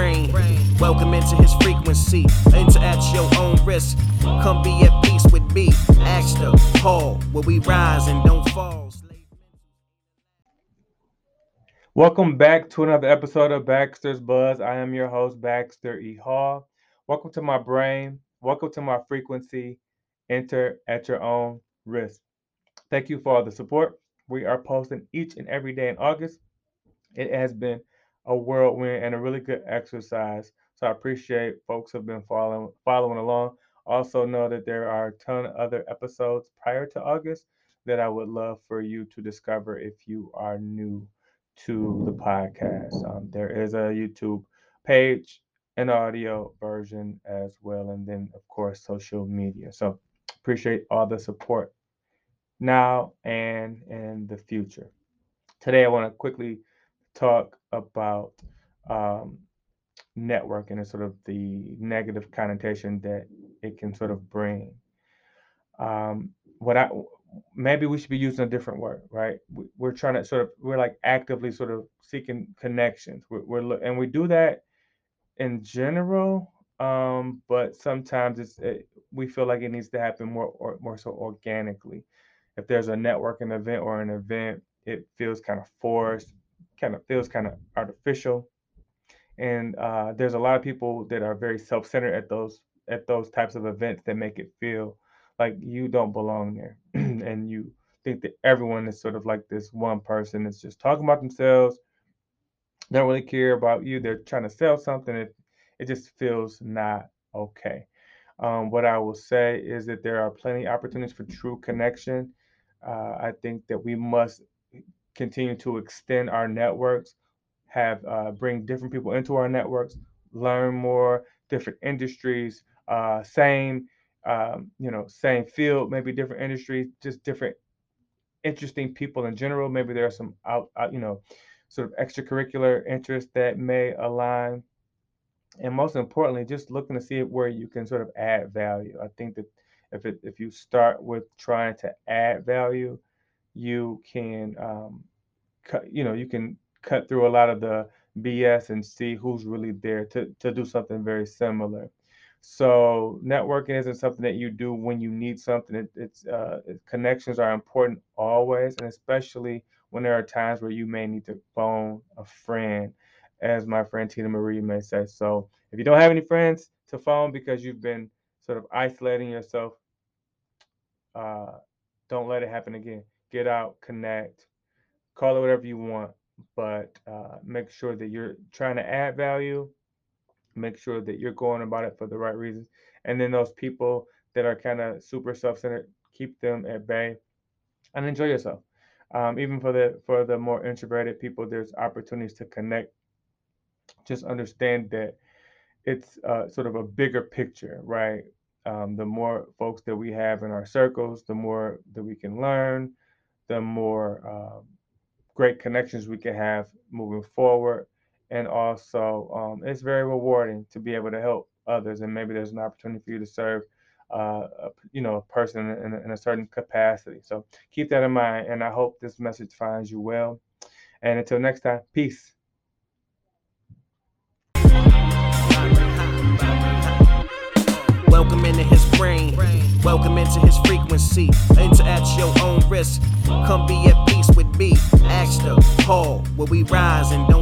brain. Welcome into his frequency. Enter at your own risk. Come be at peace with me. The Paul, where we rise and don't fall. Welcome back to another episode of Baxter's Buzz. I am your host, Baxter E. Hall. Welcome to my brain. Welcome to my frequency. Enter at your own risk. Thank you for all the support. We are posting each and every day in August. It has been a whirlwind and a really good exercise. So I appreciate folks have been following following along. Also know that there are a ton of other episodes prior to August that I would love for you to discover if you are new to the podcast. Um, there is a YouTube page, an audio version as well, and then of course social media. So appreciate all the support now and in the future. Today I want to quickly talk about um, networking and sort of the negative connotation that it can sort of bring. Um, what I maybe we should be using a different word, right? We're trying to sort of we're like actively sort of seeking connections. We're, we're and we do that in general, um, but sometimes it's it, we feel like it needs to happen more or more so organically. If there's a networking event or an event, it feels kind of forced, kind of feels kind of artificial, and uh, there's a lot of people that are very self-centered at those at those types of events that make it feel like you don't belong there. And you think that everyone is sort of like this one person that's just talking about themselves they don't really care about you they're trying to sell something it, it just feels not okay. Um, what i will say is that there are plenty of opportunities for true connection. Uh, i think that we must continue to extend our networks have uh, bring different people into our networks learn more different industries uh, same um, you know, same field, maybe different industries, just different interesting people in general. Maybe there are some out, out, you know, sort of extracurricular interests that may align. And most importantly, just looking to see where you can sort of add value. I think that if it, if you start with trying to add value, you can, um, cut, you know, you can cut through a lot of the BS and see who's really there to, to do something very similar. So networking isn't something that you do when you need something. It, it's uh, connections are important always, and especially when there are times where you may need to phone a friend, as my friend Tina Marie may say. So if you don't have any friends to phone because you've been sort of isolating yourself, uh, don't let it happen again. Get out, connect, call it whatever you want, but uh, make sure that you're trying to add value make sure that you're going about it for the right reasons. And then those people that are kind of super self-centered, keep them at bay and enjoy yourself. Um, even for the for the more introverted people, there's opportunities to connect. Just understand that it's uh, sort of a bigger picture, right? Um, the more folks that we have in our circles, the more that we can learn, the more uh, great connections we can have moving forward and also um, it's very rewarding to be able to help others and maybe there's an opportunity for you to serve uh, a, you know a person in, in, a certain capacity so keep that in mind and i hope this message finds you well and until next time peace Welcome into his brain. Welcome into his frequency. Enter at your own risk. Come be where we rise and don't.